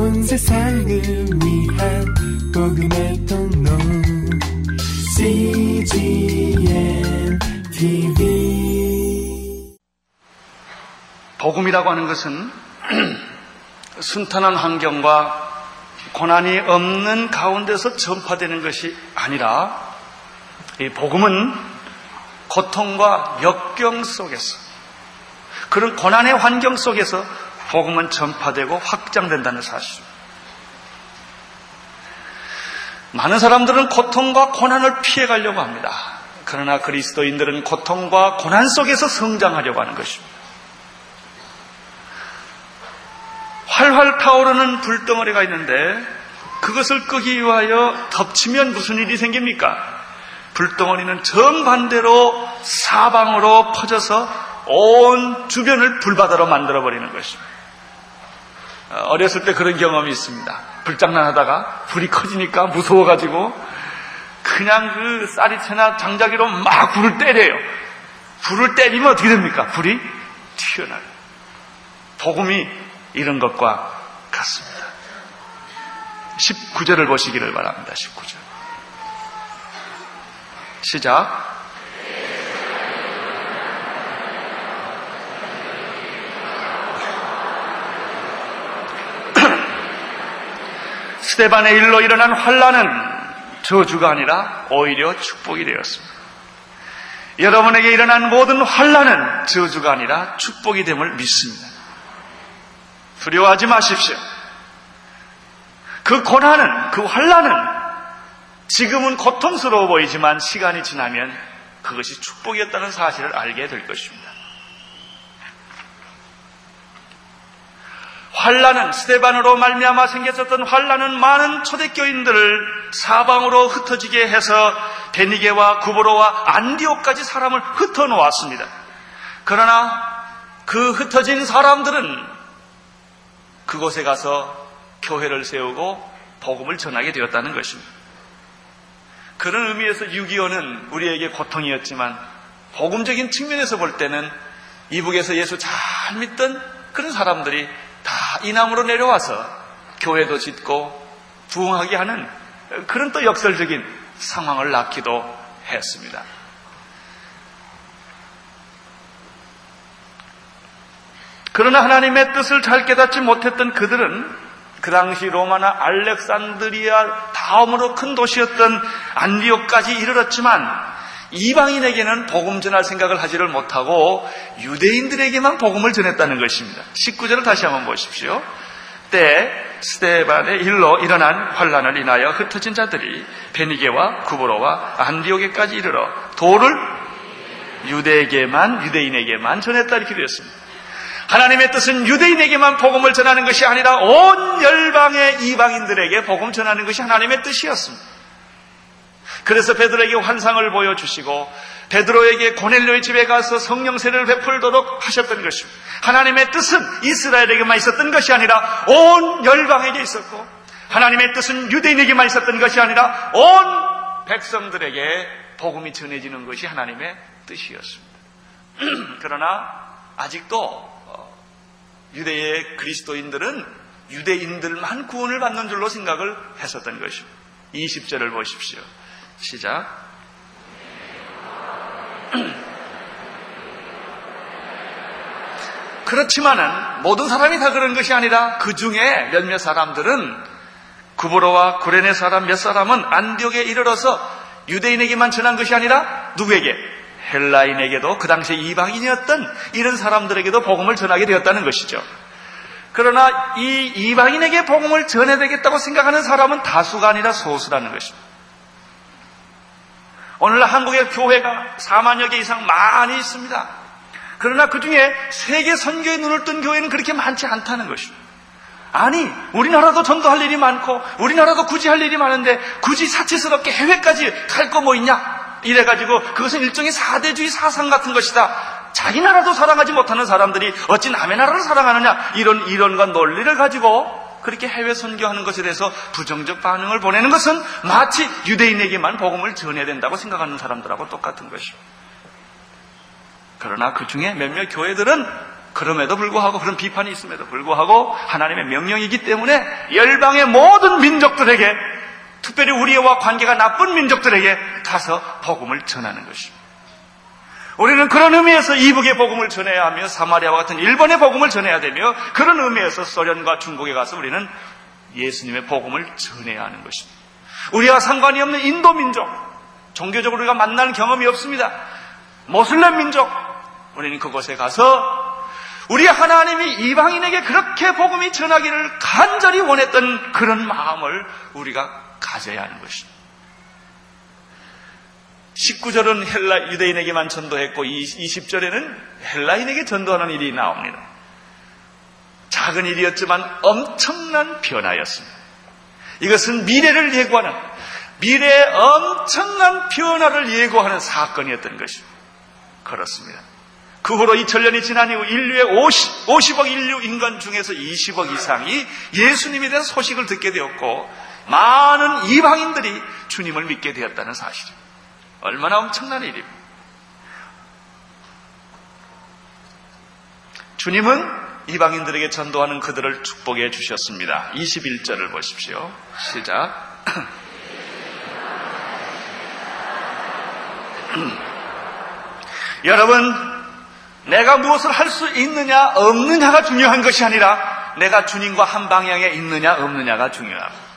온 세상을 위한 복음의 통로. CGM TV 복음이라고 하는 것은 순탄한 환경과 고난이 없는 가운데서 전파되는 것이 아니라 이 복음은 고통과 역경 속에서 그런 고난의 환경 속에서 복음은 전파되고 확장된다는 사실입니다. 많은 사람들은 고통과 고난을 피해가려고 합니다. 그러나 그리스도인들은 고통과 고난 속에서 성장하려고 하는 것입니다. 활활 타오르는 불덩어리가 있는데 그것을 끄기 위하여 덮치면 무슨 일이 생깁니까? 불덩어리는 정반대로 사방으로 퍼져서 온 주변을 불바다로 만들어버리는 것입니다. 어렸을 때 그런 경험이 있습니다. 불장난하다가 불이 커지니까 무서워가지고 그냥 그 쌀이채나 장자기로 막 불을 때려요. 불을 때리면 어떻게 됩니까? 불이 튀어나요. 복음이 이런 것과 같습니다. 19절을 보시기를 바랍니다. 19절. 시작. 스테반의 일로 일어난 환란은 저주가 아니라 오히려 축복이 되었습니다. 여러분에게 일어난 모든 환란은 저주가 아니라 축복이 됨을 믿습니다. 두려워하지 마십시오. 그 고난은 그 환란은 지금은 고통스러워 보이지만 시간이 지나면 그것이 축복이었다는 사실을 알게 될 것입니다. 환란은 스테반으로 말미암아 생겼었던 환란은 많은 초대교인들을 사방으로 흩어지게 해서 베니게와 구보로와 안디오까지 사람을 흩어 놓았습니다. 그러나 그 흩어진 사람들은 그곳에 가서 교회를 세우고 복음을 전하게 되었다는 것입니다. 그런 의미에서 6.25는 우리에게 고통이었지만 복음적인 측면에서 볼 때는 이북에서 예수 잘 믿던 그런 사람들이 다 이남으로 내려와서 교회도 짓고 부흥하게 하는 그런 또 역설적인 상황을 낳기도 했습니다. 그러나 하나님의 뜻을 잘 깨닫지 못했던 그들은 그 당시 로마나 알렉산드리아 다음으로 큰 도시였던 안디옥까지 이르렀지만 이방인에게는 복음 전할 생각을 하지를 못하고 유대인들에게만 복음을 전했다는 것입니다. 19절을 다시 한번 보십시오. 때 스테반의 일로 일어난 환란을 인하여 흩어진 자들이 베니게와 구보로와 안디옥에까지 이르러 도를 유대에게만 유대인에게만 전했다 이렇게 되었습니다. 하나님의 뜻은 유대인에게만 복음을 전하는 것이 아니라 온 열방의 이방인들에게 복음 전하는 것이 하나님의 뜻이었습니다. 그래서 베드로에게 환상을 보여주시고 베드로에게 고넬료의 집에 가서 성령세를 베풀도록 하셨던 것입니다. 하나님의 뜻은 이스라엘에게만 있었던 것이 아니라 온 열방에게 있었고 하나님의 뜻은 유대인에게만 있었던 것이 아니라 온 백성들에게 복음이 전해지는 것이 하나님의 뜻이었습니다. 그러나 아직도 유대의 그리스도인들은 유대인들만 구원을 받는 줄로 생각을 했었던 것입니다. 20절을 보십시오. 시작. 그렇지만은 모든 사람이 다 그런 것이 아니라 그 중에 몇몇 사람들은 구보로와 구레네 사람 몇 사람은 안디옥에 이르러서 유대인에게만 전한 것이 아니라 누구에게? 헬라인에게도 그 당시에 이방인이었던 이런 사람들에게도 복음을 전하게 되었다는 것이죠. 그러나 이 이방인에게 복음을 전해야 되겠다고 생각하는 사람은 다수가 아니라 소수라는 것입니다. 오늘날 한국의 교회가 4만여 개 이상 많이 있습니다. 그러나 그 중에 세계 선교에 눈을 뜬 교회는 그렇게 많지 않다는 것입니다. 아니, 우리나라도 전도할 일이 많고, 우리나라도 굳이 할 일이 많은데, 굳이 사치스럽게 해외까지 갈 거 뭐 있냐? 이래가지고, 그것은 일종의 사대주의 사상 같은 것이다. 자기 나라도 사랑하지 못하는 사람들이 어찌 남의 나라를 사랑하느냐? 이런 이론과 논리를 가지고, 그렇게 해외 선교하는 것에 대해서 부정적 반응을 보내는 것은 마치 유대인에게만 복음을 전해야 된다고 생각하는 사람들하고 똑같은 것이죠. 그러나 그 중에 몇몇 교회들은 그럼에도 불구하고 그런 비판이 있음에도 불구하고 하나님의 명령이기 때문에 열방의 모든 민족들에게 특별히 우리와 관계가 나쁜 민족들에게 가서 복음을 전하는 것입니다. 우리는 그런 의미에서 이북의 복음을 전해야 하며 사마리아와 같은 일본의 복음을 전해야 되며 그런 의미에서 소련과 중국에 가서 우리는 예수님의 복음을 전해야 하는 것입니다. 우리와 상관이 없는 인도 민족, 종교적으로 우리가 만나는 경험이 없습니다. 모슬렘 민족, 우리는 그곳에 가서 우리 하나님이 이방인에게 그렇게 복음이 전하기를 간절히 원했던 그런 마음을 우리가 가져야 하는 것입니다. 19절은 헬라 유대인에게만 전도했고 20절에는 헬라인에게 전도하는 일이 나옵니다. 작은 일이었지만 엄청난 변화였습니다. 이것은 미래를 예고하는 미래의 엄청난 변화를 예고하는 사건이었던 것입니다. 그렇습니다. 그 후로 2000년이 지난 이후 인류의 50, 50억 인류 인간 중에서 20억 이상이 예수님에 대한 소식을 듣게 되었고 많은 이방인들이 주님을 믿게 되었다는 사실입니다. 얼마나 엄청난 일입니다. 주님은 이방인들에게 전도하는 그들을 축복해 주셨습니다. 21절을 보십시오. 시작. 여러분, 내가 무엇을 할 수 있느냐, 없느냐가 중요한 것이 아니라 내가 주님과 한 방향에 있느냐, 없느냐가 중요합니다.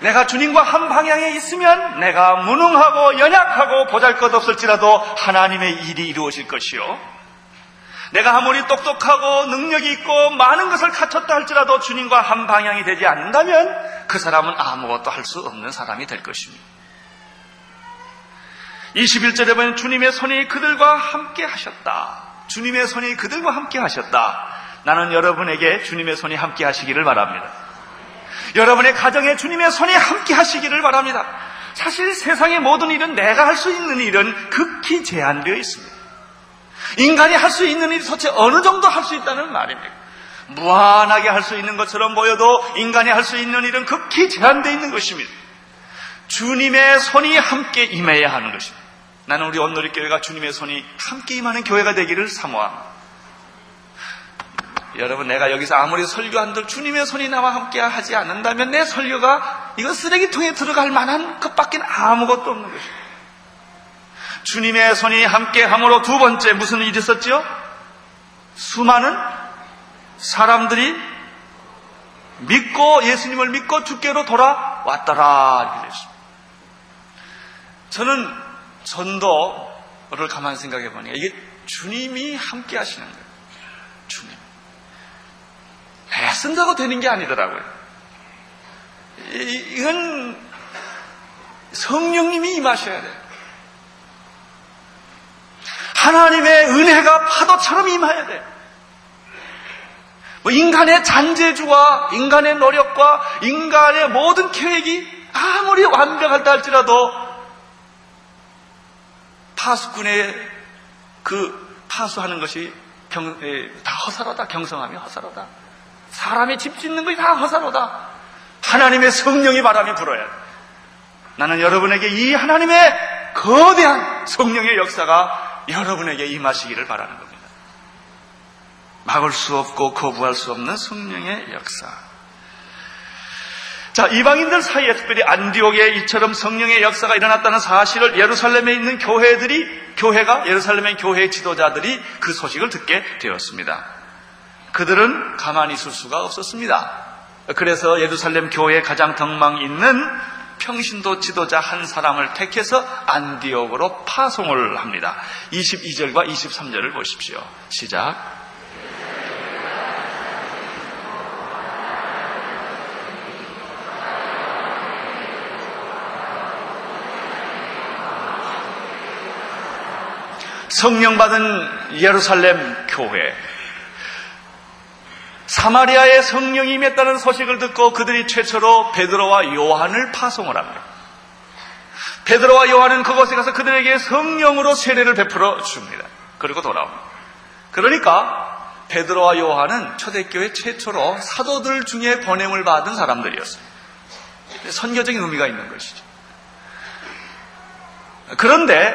내가 주님과 한 방향에 있으면 내가 무능하고 연약하고 보잘 것 없을지라도 하나님의 일이 이루어질 것이요. 내가 아무리 똑똑하고 능력이 있고 많은 것을 갖췄다 할지라도 주님과 한 방향이 되지 않는다면 그 사람은 아무것도 할 수 없는 사람이 될 것입니다. 21절에 보면 주님의 손이 그들과 함께 하셨다. 주님의 손이 그들과 함께 하셨다. 나는 여러분에게 주님의 손이 함께 하시기를 바랍니다. 여러분의 가정에 주님의 손이 함께 하시기를 바랍니다. 사실 세상의 모든 일은 내가 할 수 있는 일은 극히 제한되어 있습니다. 인간이 할 수 있는 일이 도대체 어느 정도 할 수 있다는 말입니다. 무한하게 할 수 있는 것처럼 보여도 인간이 할 수 있는 일은 극히 제한되어 있는 것입니다. 주님의 손이 함께 임해야 하는 것입니다. 나는 우리 온누리 교회가 주님의 손이 함께 임하는 교회가 되기를 사모합니다. 여러분 내가 여기서 아무리 설교한들 주님의 손이 나와 함께 하지 않는다면 내 설교가 이거 쓰레기통에 들어갈 만한 것밖에 아무것도 없는 것입니다. 주님의 손이 함께 함으로 두 번째 무슨 일이 있었지요? 수많은 사람들이 믿고 예수님을 믿고 주께로 돌아왔더라 이렇게 됐습니다. 저는 전도를 가만 생각해 보니까 이게 주님이 함께 하시는 거예요. 주님. 애 쓴다고 되는 게 아니더라고요. 이건 성령님이 임하셔야 돼요. 하나님의 은혜가 파도처럼 임해야 돼. 뭐 인간의 잔재주와 인간의 노력과 인간의 모든 계획이 아무리 완벽하다 할지라도 파수꾼의 그 파수하는 것이 경, 에, 다 허사로다. 경성함이 허사로다. 사람의 집 짓는 것이 다 허사로다. 하나님의 성령이 바람이 불어야 돼. 나는 여러분에게 이 하나님의 거대한 성령의 역사가 여러분에게 임하시기를 바라는 겁니다. 막을 수 없고 거부할 수 없는 성령의 역사. 자, 이방인들 사이에 특별히 안디옥에 이처럼 성령의 역사가 일어났다는 사실을 예루살렘에 있는 교회들이, 교회가, 예루살렘의 교회 지도자들이 그 소식을 듣게 되었습니다. 그들은 가만히 있을 수가 없었습니다. 그래서 예루살렘 교회에 가장 덕망 있는 평신도 지도자 한 사람을 택해서 안디옥으로 파송을 합니다. 22절과 23절을 보십시오. 시작. 성령 받은 예루살렘 교회, 사마리아의 성령이 임했다는 소식을 듣고 그들이 최초로 베드로와 요한을 파송을 합니다. 베드로와 요한은 그곳에 가서 그들에게 성령으로 세례를 베풀어 줍니다. 그리고 돌아옵니다. 그러니까 베드로와 요한은 초대교회 최초로 사도들 중에 번냄을 받은 사람들이었어요. 선교적인 의미가 있는 것이죠. 그런데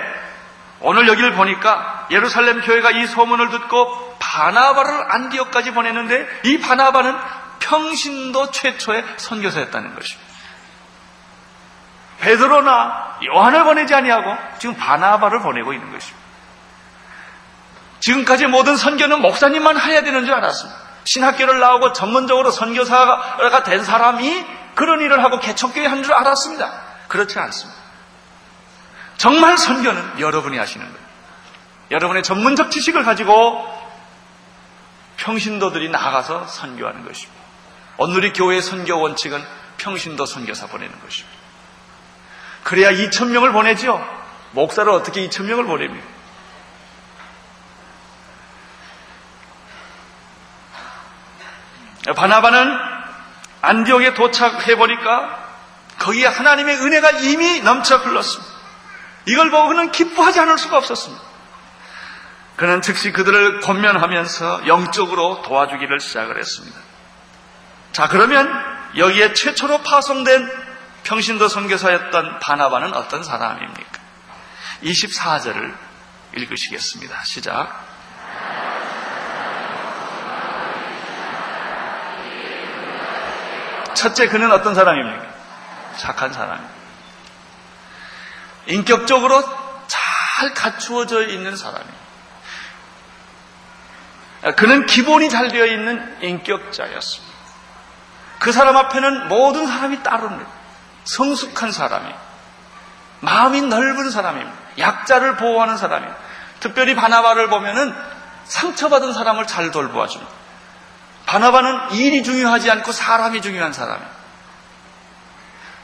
오늘 여기를 보니까 예루살렘 교회가 이 소문을 듣고 바나바를 안디옥까지 보냈는데 이 바나바는 평신도 최초의 선교사였다는 것입니다. 베드로나 요한을 보내지 아니하고 지금 바나바를 보내고 있는 것입니다. 지금까지 모든 선교는 목사님만 해야 되는 줄 알았습니다. 신학교를 나오고 전문적으로 선교사가 된 사람이 그런 일을 하고 개척교회 한 줄 알았습니다. 그렇지 않습니다. 정말 선교는 여러분이 하시는 거예요. 여러분의 전문적 지식을 가지고 평신도들이 나가서 선교하는 것입니다. 오늘 이 교회의 선교 원칙은 평신도 선교사 보내는 것입니다. 그래야 2천명을 보내죠. 목사를 어떻게 2천명을 보냅니까? 바나바는 안디옥에 도착해보니까 거기에 하나님의 은혜가 이미 넘쳐 흘렀습니다. 이걸 보고 그는 기뻐하지 않을 수가 없었습니다. 그는 즉시 그들을 권면하면서 영적으로 도와주기를 시작을 했습니다. 자, 그러면 여기에 최초로 파송된 평신도 선교사였던 바나바는 어떤 사람입니까? 24절을 읽으시겠습니다. 시작. 첫째, 그는 어떤 사람입니까? 착한 사람입니다. 인격적으로 잘 갖추어져 있는 사람입니다. 그는 기본이 잘 되어 있는 인격자였습니다. 그 사람 앞에는 모든 사람이 따릅니다. 성숙한 사람이, 마음이 넓은 사람입니다. 약자를 보호하는 사람입니다. 특별히 바나바를 보면은 상처받은 사람을 잘 돌보아 줍니다. 바나바는 일이 중요하지 않고 사람이 중요한 사람이에요.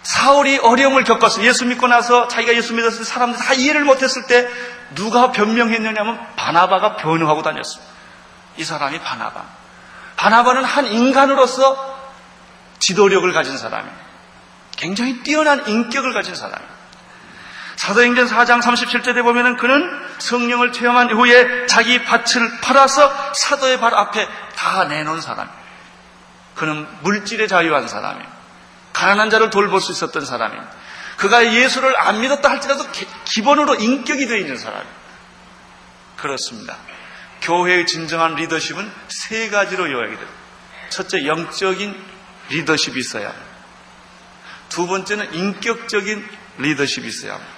사울이 어려움을 겪었어. 예수 믿고 나서 자기가 예수 믿었을 때 사람들 다 이해를 못했을 때 누가 변명했느냐면 바나바가 변호하고 다녔습니다. 이 사람이 바나바. 바나바는 한 인간으로서 지도력을 가진 사람이에요. 굉장히 뛰어난 인격을 가진 사람이에요. 사도행전 4장 37절에 보면은 그는 성령을 체험한 이후에 자기 밭을 팔아서 사도의 발 앞에 다 내놓은 사람. 그는 물질에 자유한 사람이에요. 가난한 자를 돌볼 수 있었던 사람입니다. 그가 예수를 안 믿었다 할지라도 기본으로 인격이 되어 있는 사람이에요. 그렇습니다. 교회의 진정한 리더십은 세 가지로 요약이 됩니다. 첫째, 영적인 리더십이 있어야 합니다. 두 번째는 인격적인 리더십이 있어야 합니다.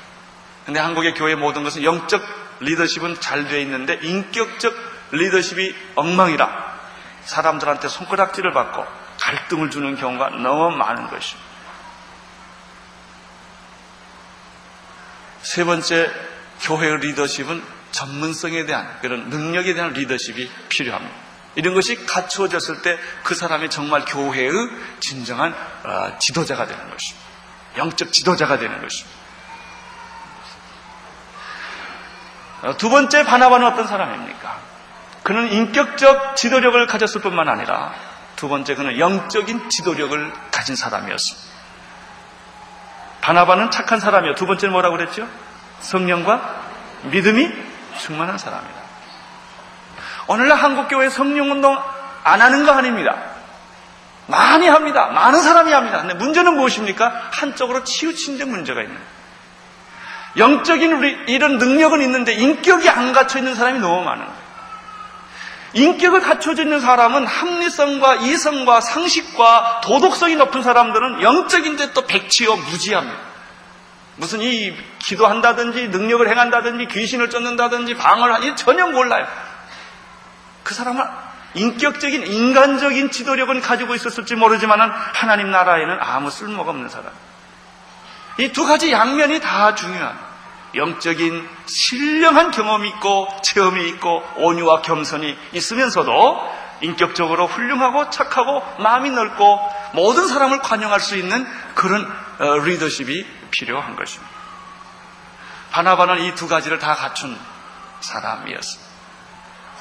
근데 한국의 교회 모든 것은 영적 리더십은 잘 되어 있는데 인격적 리더십이 엉망이라 사람들한테 손가락질을 받고 갈등을 주는 경우가 너무 많은 것입니다. 세 번째, 교회의 리더십은 전문성에 대한 그런 능력에 대한 리더십이 필요합니다. 이런 것이 갖추어졌을 때 그 사람이 정말 교회의 진정한 어, 지도자가 되는 것입니다. 영적 지도자가 되는 것입니다. 어, 두 번째 바나바는 어떤 사람입니까? 그는 인격적 지도력을 가졌을 뿐만 아니라 두 번째 그는 영적인 지도력을 가진 사람이었습니다. 바나바는 착한 사람이요. 두 번째는 뭐라고 그랬죠? 성령과 믿음이 충만한 사람이다. 오늘날 한국교회 성령운동 안 하는 거 아닙니다. 많이 합니다. 많은 사람이 합니다. 근데 문제는 무엇입니까? 한쪽으로 치우친 데 문제가 있는 거예요. 영적인 이런 능력은 있는데 인격이 안 갖춰 있는 사람이 너무 많은 거예요. 인격을 갖춰져 있는 사람은 합리성과 이성과 상식과 도덕성이 높은 사람들은 영적인데 또 백치어 무지합니다. 무슨 이 기도한다든지 능력을 행한다든지 귀신을 쫓는다든지 방을 하니 전혀 몰라요. 그 사람은 인격적인 인간적인 지도력은 가지고 있었을지 모르지만 하나님 나라에는 아무 쓸모가 없는 사람. 이 두 가지 양면이 다 중요합니다. 영적인 신령한 경험이 있고 체험이 있고 온유와 겸손이 있으면서도 인격적으로 훌륭하고 착하고 마음이 넓고 모든 사람을 관용할 수 있는 그런 어, 리더십이 필요한 것입니다. 바나바는 이 두 가지를 다 갖춘 사람이었습니다.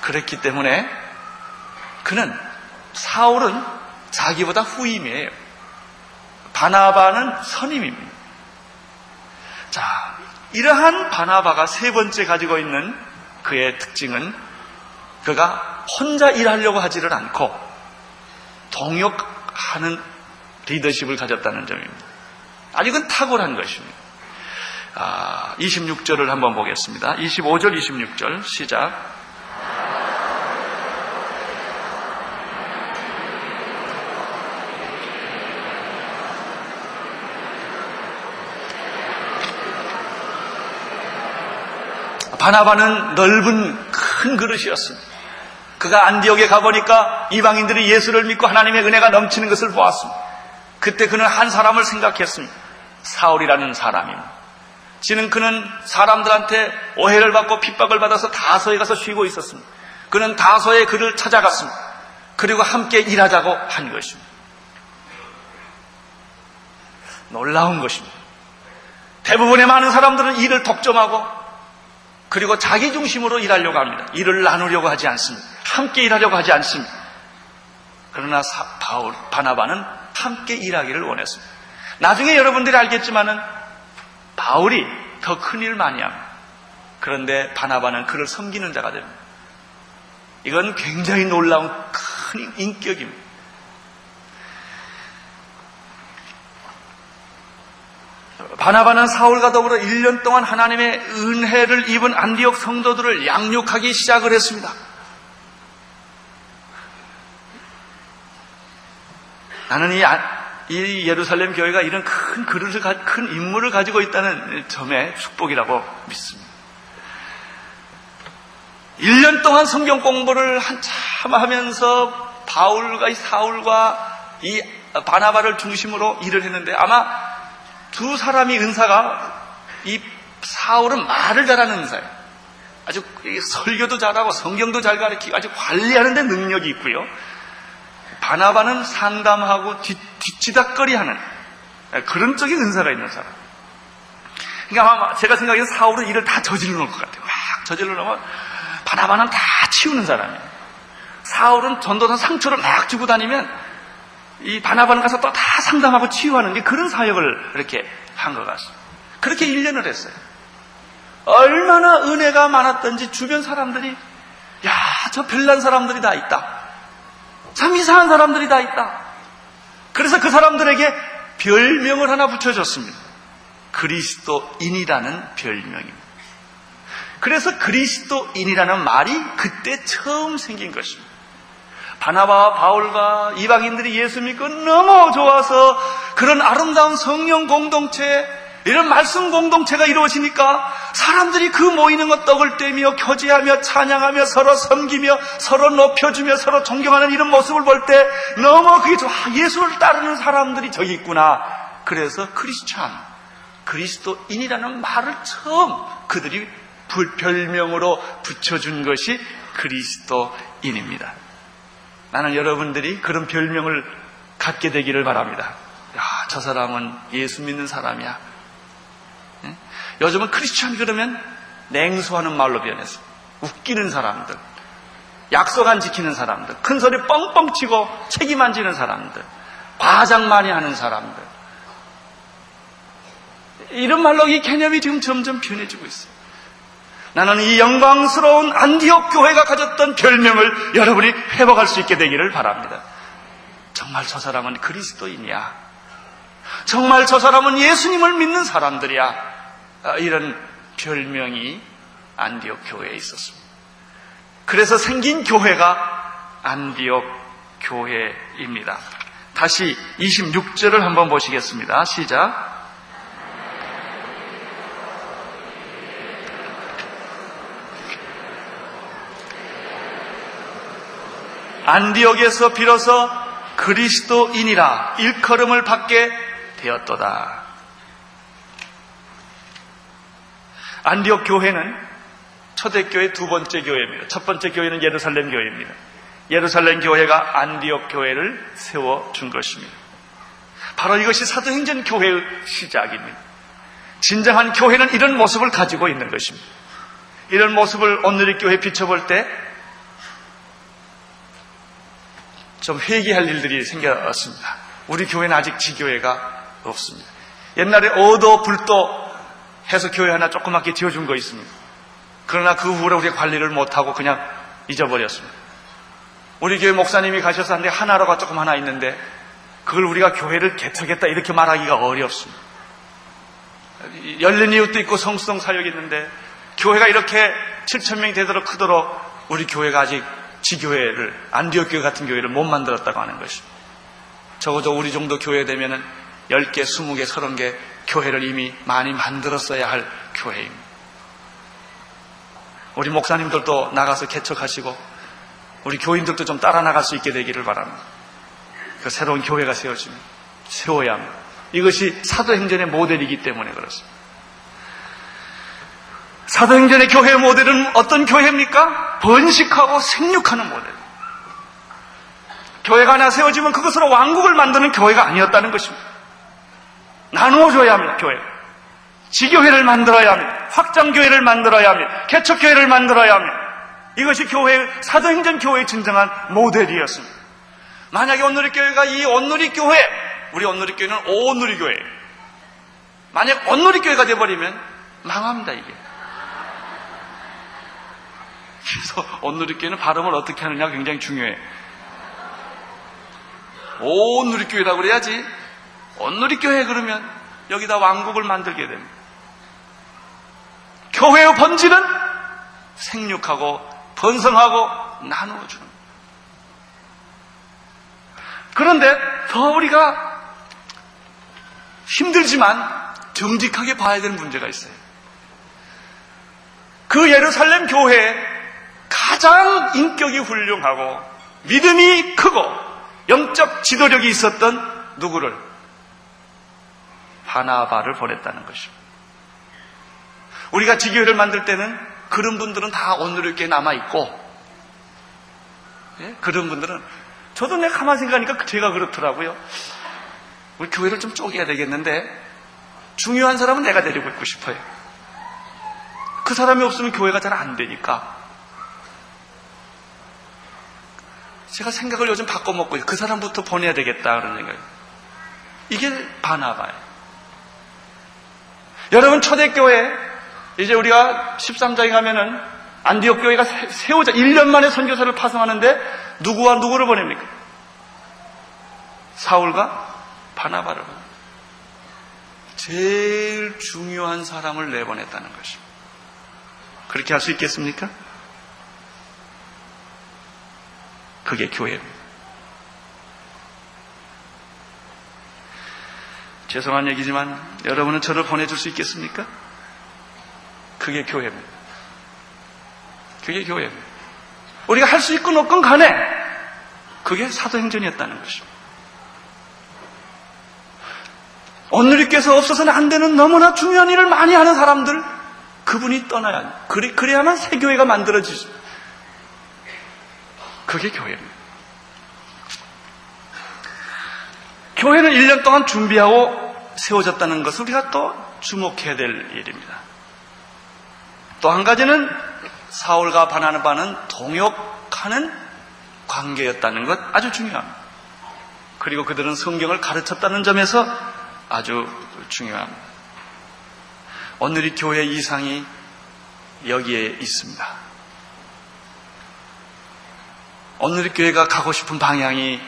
그랬기 때문에 그는 사울은 자기보다 후임이에요. 바나바는 선임입니다. 자, 이러한 바나바가 세 번째 가지고 있는 그의 특징은 그가 혼자 일하려고 하지를 않고 동역하는 리더십을 가졌다는 점입니다. 아직은 탁월한 것입니다. 아, 26절을 한번 보겠습니다. 25절, 26절 시작. 바나바는 넓은 큰 그릇이었습니다. 그가 안디옥에 가보니까 이방인들이 예수를 믿고 하나님의 은혜가 넘치는 것을 보았습니다. 그때 그는 한 사람을 생각했습니다. 사울이라는 사람입니다. 지는 그는 사람들한테 오해를 받고 핍박을 받아서 다소에 가서 쉬고 있었습니다. 그는 다소에 그를 찾아갔습니다. 그리고 함께 일하자고 한 것입니다. 놀라운 것입니다. 대부분의 많은 사람들은 일을 독점하고 그리고 자기 중심으로 일하려고 합니다. 일을 나누려고 하지 않습니다. 함께 일하려고 하지 않습니다. 그러나 사, 바울, 바나바는 함께 일하기를 원했습니다. 나중에 여러분들이 알겠지만은 바울이 더 큰 일을 많이 합니다. 그런데 바나바는 그를 섬기는 자가 됩니다. 이건 굉장히 놀라운 큰 인격입니다. 바나바는 사울과 더불어 1년 동안 하나님의 은혜를 입은 안디옥 성도들을 양육하기 시작을 했습니다. 나는 이, 이 예루살렘 교회가 이런 큰 그릇을, 큰 인물을 가지고 있다는 점에 축복이라고 믿습니다. 1년 동안 성경 공부를 한참 하면서 바울과 사울과 이 바나바를 중심으로 일을 했는데 아마 두 사람이 은사가 이 사울은 말을 잘하는 은사예요. 아주 설교도 잘하고 성경도 잘 가르치고 아주 관리하는 데 능력이 있고요. 바나바는 상담하고 뒤, 뒤치닥거리하는 그런 쪽에 은사가 있는 사람. 그러니까 아마 제가 생각해서 사울은 일을 다 저질러 놓을 것 같아요. 막 저질러 놓으면 바나바는 다 치우는 사람이에요. 사울은 전도사 상처를 막 주고 다니면 이 바나바는 가서 또 다 상담하고 치유하는 게 그런 사역을 이렇게 한 것 같습니다. 그렇게 1년을 했어요. 얼마나 은혜가 많았던지 주변 사람들이 야, 저 별난 사람들이 다 있다. 참 이상한 사람들이 다 있다. 그래서 그 사람들에게 별명을 하나 붙여줬습니다. 그리스도인이라는 별명입니다. 그래서 그리스도인이라는 말이 그때 처음 생긴 것입니다. 바나바와 바울과 이방인들이 예수 믿고 너무 좋아서 그런 아름다운 성령 공동체, 이런 말씀 공동체가 이루어지니까 사람들이 그 모이는 것 떡을 떼며 교제하며 찬양하며 서로 섬기며 서로 높여주며 서로 존경하는 이런 모습을 볼 때 너무 그게 좋아. 예수를 따르는 사람들이 저기 있구나. 그래서 크리스찬, 그리스도인이라는 말을 처음 그들이 별명으로 붙여준 것이 그리스도인입니다. 나는 여러분들이 그런 별명을 갖게 되기를 바랍니다. 야, 저 사람은 예수 믿는 사람이야. 네? 요즘은 크리스천 그러면 냉소하는 말로 변했어. 웃기는 사람들, 약속 안 지키는 사람들, 큰 소리 뻥뻥 치고 책임 안 지는 사람들, 과장 많이 하는 사람들. 이런 말로 이 개념이 지금 점점 변해지고 있어요. 나는 이 영광스러운 안디옥 교회가 가졌던 별명을 여러분이 회복할 수 있게 되기를 바랍니다. 정말 저 사람은 그리스도인이야. 정말 저 사람은 예수님을 믿는 사람들이야. 아, 이런 별명이 안디옥 교회에 있었습니다. 그래서 생긴 교회가 안디옥 교회입니다. 다시 26절을 한번 보시겠습니다. 시작. 안디옥에서 비로소 그리스도인이라 일컬음을 받게 되었도다. 안디옥 교회는 초대교회 두 번째 교회입니다. 첫 번째 교회는 예루살렘 교회입니다. 예루살렘 교회가 안디옥 교회를 세워준 것입니다. 바로 이것이 사도행전 교회의 시작입니다. 진정한 교회는 이런 모습을 가지고 있는 것입니다. 이런 모습을 오늘의 교회 비춰볼 때 좀 회개할 일들이 생겼습니다. 우리 교회는 아직 지교회가 없습니다. 옛날에 어도 불도 해서 교회 하나 조그맣게 지어준 거 있습니다. 그러나 그 후로 우리가 관리를 못하고 그냥 잊어버렸습니다. 우리 교회 목사님이 가셔서 한데 하나로가 조금 하나 있는데 그걸 우리가 교회를 개척했다 이렇게 말하기가 어렵습니다. 열린 이웃도 있고 성수동 사역이 있는데 교회가 이렇게 7천 명이 되도록 크도록 우리 교회가 아직 지교회를 안디옥 교회 같은 교회를 못 만들었다고 하는 것입니다. 적어도 우리 정도 교회 되면은 10개, 20개, 30개 교회를 이미 많이 만들었어야 할 교회입니다. 우리 목사님들도 나가서 개척하시고 우리 교인들도 좀 따라 나갈 수 있게 되기를 바랍니다. 그 새로운 교회가 세워집니다. 세워야 합니다. 이것이 사도행전의 모델이기 때문에 그렇습니다. 사도행전의 교회 모델은 어떤 교회입니까? 번식하고 생육하는 모델. 교회가 하나 세워지면 그것으로 왕국을 만드는 교회가 아니었다는 것입니다. 나누어줘야 합니다, 교회. 지교회를 만들어야 합니다. 확장교회를 만들어야 합니다. 개척교회를 만들어야 합니다. 이것이 교회, 사도행전 교회의 진정한 모델이었습니다. 만약에 온누리 교회가 이 온누리 교회, 우리 온누리 교회는 온누리 교회. 만약 온누리 교회가 돼버리면 망합니다, 이게. 그래서 온누리 교회는 발음을 어떻게 하느냐 굉장히 중요해. 온누리 교회라고 그래야지. 온누리 교회 그러면 여기다 왕국을 만들게 됩니다. 교회의 본질은 생육하고 번성하고 나누어주는. 그런데 더 우리가 힘들지만 정직하게 봐야 되는 문제가 있어요. 그 예루살렘 교회에 가장 인격이 훌륭하고 믿음이 크고 영적 지도력이 있었던 누구를? 바나바를 보냈다는 것입니다. 우리가 지교회를 만들 때는 그런 분들은 다 오늘 이렇게 남아있고, 예? 그런 분들은, 저도 내가 가만히 생각하니까 제가 그렇더라고요. 우리 교회를 좀 쪼개야 되겠는데, 중요한 사람은 내가 데리고 있고 싶어요. 그 사람이 없으면 교회가 잘 안 되니까. 제가 생각을 요즘 바꿔먹고 그 사람부터 보내야 되겠다 그런 생각. 이게 바나바예요. 여러분 초대교회 이제 우리가 13장에 가면은 안디옥 교회가 세우자 1년 만에 선교사를 파송하는데 누구와 누구를 보냅니까? 사울과 바나바를 제일 중요한 사람을 내보냈다는 것입니다. 그렇게 할 수 있겠습니까? 그게 교회입니다. 죄송한 얘기지만 여러분은 저를 보내줄 수 있겠습니까? 그게 교회입니다. 그게 교회입니다. 우리가 할 수 있건 없건 간에 그게 사도행전이었다는 것입니다. 오늘리께서 없어서는 안 되는 너무나 중요한 일을 많이 하는 사람들 그분이 떠나야 그래, 그래야만 새 교회가 만들어지죠. 그게 교회입니다. 교회는 1년 동안 준비하고 세워졌다는 것을 우리가 또 주목해야 될 일입니다. 또 한 가지는 사울과 바나바는 동역하는 관계였다는 것 아주 중요합니다. 그리고 그들은 성경을 가르쳤다는 점에서 아주 중요합니다. 오늘이 교회 이상이 여기에 있습니다. 오늘의 교회가 가고 싶은 방향이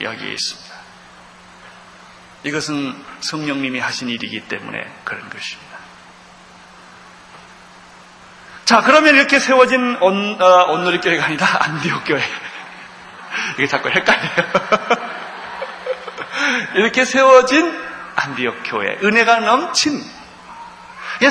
여기에 있습니다. 이것은 성령님이 하신 일이기 때문에 그런 것입니다. 자, 그러면 이렇게 세워진 온, 어, 온누리 교회가 아니라 안디옥 교회. 이게 자꾸 헷갈려요. 이렇게 세워진 안디옥 교회. 은혜가 넘친.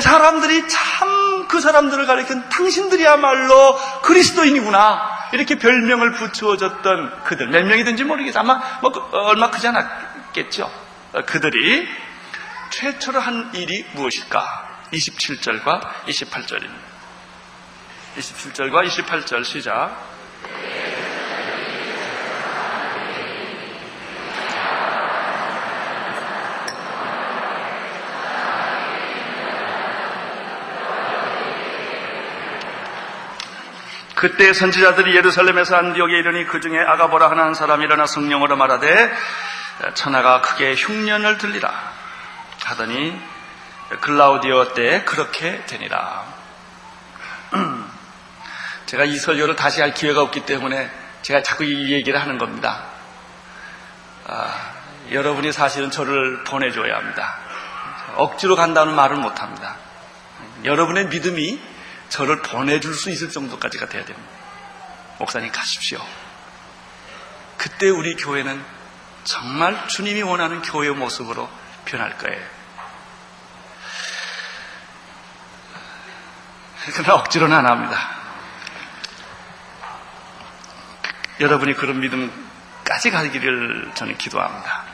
사람들이 참 그 사람들을 가리킨 당신들이야말로 그리스도인이구나. 이렇게 별명을 붙여줬던 그들. 몇 명이든지 모르겠어. 아마 뭐 그, 얼마 크지 않았겠죠. 어, 그들이 최초로 한 일이 무엇일까? 27절과 28절입니다. 27절과 28절 시작. 그때 선지자들이 예루살렘에서 안디옥에 이르니 그 중에 아가보라 하는 사람이 일어나 성령으로 말하되 천하가 크게 흉년을 들리라 하더니 글라우디오 때 그렇게 되니라. 제가 이 설교를 다시 할 기회가 없기 때문에 제가 자꾸 이 얘기를 하는 겁니다. 아, 여러분이 사실은 저를 보내줘야 합니다. 억지로 간다는 말을 못합니다. 여러분의 믿음이 저를 보내줄 수 있을 정도까지가 돼야 됩니다. 목사님 가십시오. 그때 우리 교회는 정말 주님이 원하는 교회의 모습으로 변할 거예요. 그러나 억지로는 안 합니다. 여러분이 그런 믿음까지 가기를 저는 기도합니다.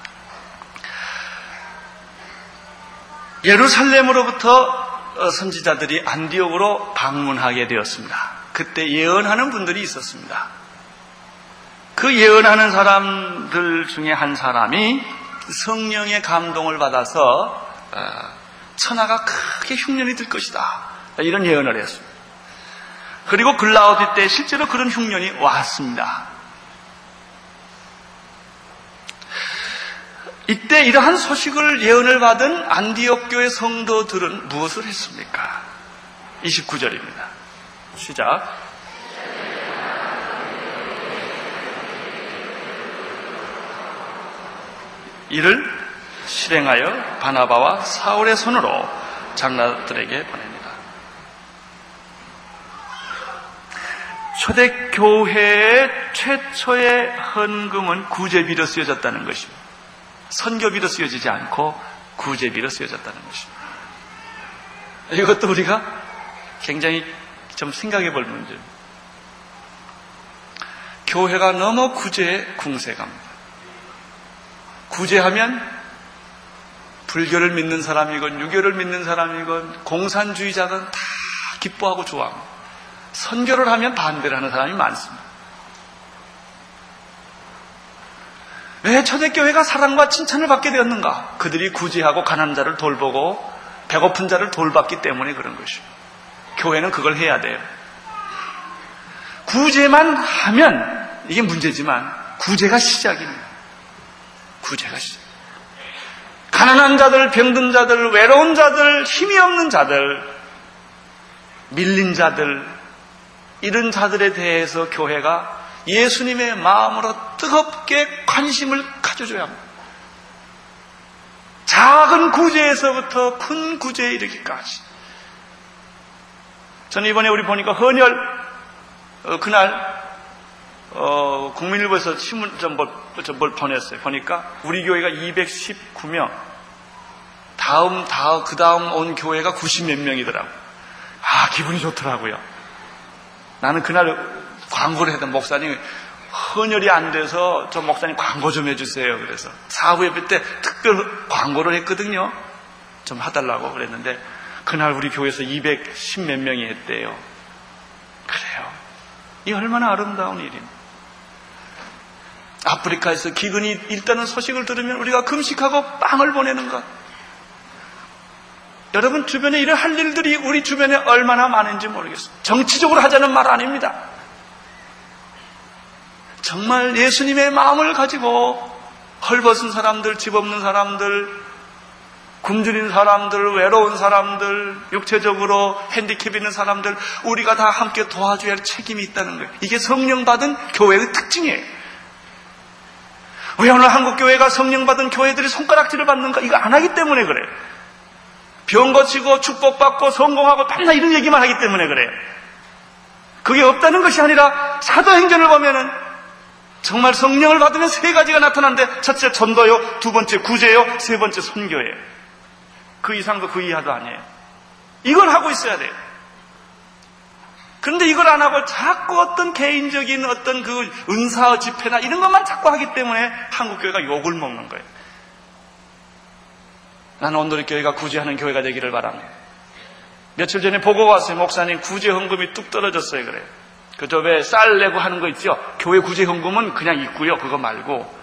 예루살렘으로부터 선지자들이 안디옥으로 방문하게 되었습니다. 그때 예언하는 분들이 있었습니다. 그 예언하는 사람들 중에 한 사람이 성령의 감동을 받아서 천하가 크게 흉년이 들 것이다. 이런 예언을 했습니다. 그리고 글라우디 때 실제로 그런 흉년이 왔습니다. 이때 이러한 소식을 예언을 받은 안디옥 교회 성도들은 무엇을 했습니까? 29절입니다. 시작. 이를 실행하여 바나바와 사울의 손으로 장로들에게 보냅니다. 초대 교회의 최초의 헌금은 구제비로 쓰여졌다는 것입니다. 선교비로 쓰여지지 않고 구제비로 쓰여졌다는 것입니다. 이것도 우리가 굉장히 좀 생각해 볼 문제입니다. 교회가 너무 구제에 궁색합니다. 구제하면 불교를 믿는 사람이건 유교를 믿는 사람이건 공산주의자건 다 기뻐하고 좋아합니다. 선교를 하면 반대를 하는 사람이 많습니다. 왜 초대교회가 사랑과 칭찬을 받게 되었는가? 그들이 구제하고 가난한 자를 돌보고 배고픈 자를 돌봤기 때문에 그런 것이죠. 교회는 그걸 해야 돼요. 구제만 하면 이게 문제지만 구제가 시작입니다. 구제가 시작. 가난한 자들, 병든 자들, 외로운 자들, 힘이 없는 자들, 밀린 자들, 이런 자들에 대해서 교회가 예수님의 마음으로 뜨겁게 관심을 가져줘야 합니다. 작은 구제에서부터 큰 구제에 이르기까지. 저는 이번에 우리 보니까 헌혈 어, 그날 어, 국민일보에서 신문 전뭘 뭘 보냈어요. 보니까 우리 교회가 219명, 다음 다음 그 다음 온 교회가 90 몇 명이더라고. 아 기분이 좋더라고요. 나는 그날 광고를 했던 목사님 헌혈이 안 돼서 저 목사님 광고 좀 해주세요. 그래서 사후 예배 때 특별 광고를 했거든요. 좀 해달라고 그랬는데 그날 우리 교회에서 210 몇 명이 했대요. 그래요. 이 얼마나 아름다운 일입니다. 아프리카에서 기근이 일단은 소식을 들으면 우리가 금식하고 빵을 보내는 것. 여러분 주변에 이런 할 일들이 우리 주변에 얼마나 많은지 모르겠어요. 정치적으로 하자는 말 아닙니다. 정말 예수님의 마음을 가지고 헐벗은 사람들, 집 없는 사람들, 굶주린 사람들, 외로운 사람들, 육체적으로 핸디캡 있는 사람들, 우리가 다 함께 도와줘야 할 책임이 있다는 거예요. 이게 성령 받은 교회의 특징이에요. 왜 오늘 한국 교회가 성령 받은 교회들이 손가락질을 받는가? 이거 안 하기 때문에 그래요. 병 고치고 축복받고 성공하고 맨날 이런 얘기만 하기 때문에 그래요. 그게 없다는 것이 아니라 사도행전을 보면은 정말 성령을 받으면 세 가지가 나타나는데 첫째 전도요, 두 번째 구제요, 세 번째 선교예요. 그 이상도 그 이하도 아니에요. 이걸 하고 있어야 돼요. 그런데 이걸 안 하고 자꾸 어떤 개인적인 어떤 그 은사 집회나 이런 것만 자꾸 하기 때문에 한국교회가 욕을 먹는 거예요. 나는 오늘 교회가 구제하는 교회가 되기를 바랍니다. 며칠 전에 보고 왔어요. 목사님 구제 헌금이 뚝 떨어졌어요. 그래요. 그저 왜 쌀 내고 하는 거 있죠? 교회 구제 헌금은 그냥 있고요. 그거 말고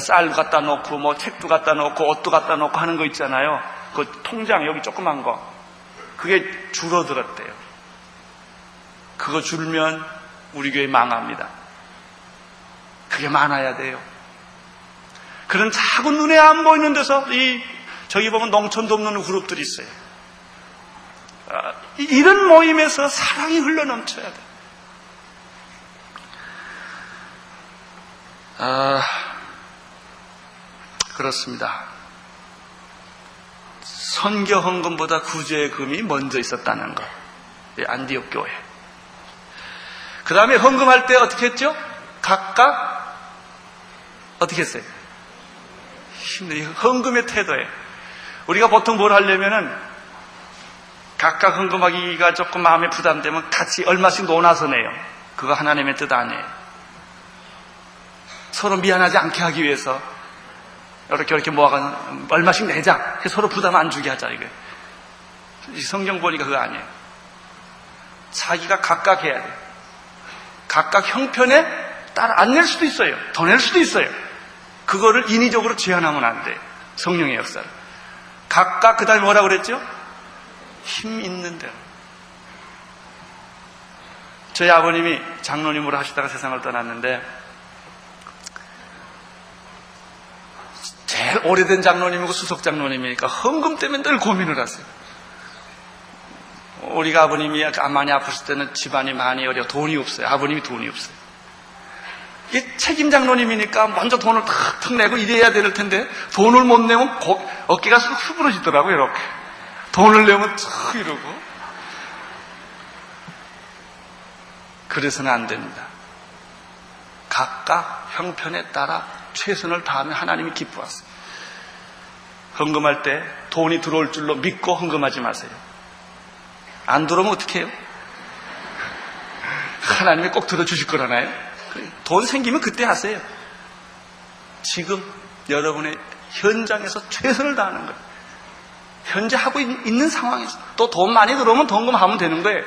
쌀 갖다 놓고 뭐 책도 갖다 놓고 옷도 갖다 놓고 하는 거 있잖아요. 그 통장 여기 조그만 거 그게 줄어들었대요. 그거 줄면 우리 교회 망합니다. 그게 많아야 돼요. 그런 작은 눈에 안 보이는 데서 이 저기 보면 농촌 돕는 그룹들이 있어요. 아, 이런 모임에서 사랑이 흘러 넘쳐야 돼. 아, 그렇습니다. 선교 헌금보다 구제의 금이 먼저 있었다는 것. 안디옥 교회. 그 다음에 헌금할 때 어떻게 했죠? 각각 어떻게 했어요? 힘내 헌금의 태도에 우리가 보통 뭘 하려면은 각각 헌금하기가 조금 마음에 부담되면 같이 얼마씩 논아서 내요. 그거 하나님의 뜻 아니에요. 서로 미안하지 않게 하기 위해서 이렇게 이렇게 모아가 얼마씩 내자. 서로 부담 안 주게 하자 이게. 성경 보니까 그거 아니에요. 자기가 각각 해야 돼. 각각 형편에 따라 안 낼 수도 있어요. 더 낼 수도 있어요. 그거를 인위적으로 제한하면 안 돼. 성령의 역사를. 각각 그 다음에 뭐라 그랬죠? 힘 있는 대로. 저희 아버님이 장로님으로 하시다가 세상을 떠났는데 제일 오래된 장로님이고 수석 장로님이니까 헌금 때문에 늘 고민을 하세요. 우리가 아버님이 많이 아프실 때는 집안이 많이 어려 돈이 없어요. 아버님이 돈이 없어요. 이게 책임 장로님이니까 먼저 돈을 탁탁 내고 이래야 될 텐데 돈을 못 내면 고, 어깨가 수그러지더라고요. 이렇게 돈을 내면 탁 이러고 그래서는 안 됩니다. 각각 형편에 따라 최선을 다하면 하나님이 기뻐하세요. 헌금할 때 돈이 들어올 줄로 믿고 헌금하지 마세요. 안 들어오면 어떻게 해요? 하나님이 꼭 들어주실 거라나요? 돈 생기면 그때 하세요. 지금 여러분의 현장에서 최선을 다하는 거예요. 현재 하고 있 는 상황에서 또 돈 많이 들어오면 돈금하면 되는 거예요.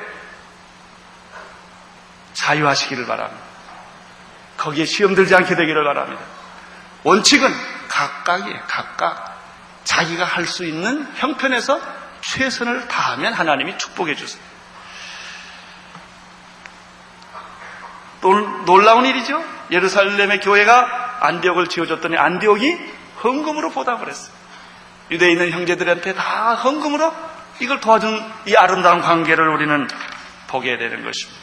자유하시기를 바랍니다. 거기에 시험 들지 않게 되기를 바랍니다. 원칙은 각각이에요. 각각 자기가 할 수 있는 형편에서 최선을 다하면 하나님이 축복해 주세요. 놀라운 일이죠. 예루살렘의 교회가 안디옥을 지어줬더니 안디옥이 헌금으로 보답을 했어요. 유대에 있는 형제들한테 다 헌금으로 이걸 도와준 이 아름다운 관계를 우리는 보게 되는 것입니다.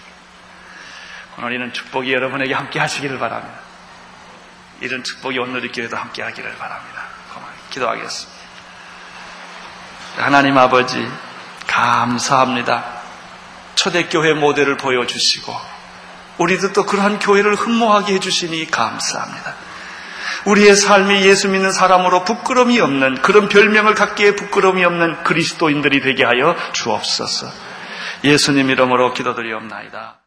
오늘 이는 축복이 여러분에게 함께 하시기를 바랍니다. 이런 축복이 오늘 이 교회도 함께 하기를 바랍니다. 기도하겠습니다. 하나님 아버지, 감사합니다. 초대교회 모델을 보여주시고, 우리도 또 그러한 교회를 흠모하게 해주시니 감사합니다. 우리의 삶이 예수 믿는 사람으로 부끄러움이 없는 그런 별명을 갖기에 부끄러움이 없는 그리스도인들이 되게 하여 주옵소서. 예수님 이름으로 기도드리옵나이다.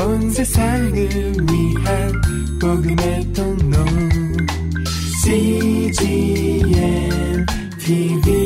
온 세상을 위한 복음의 통로 今夜 tv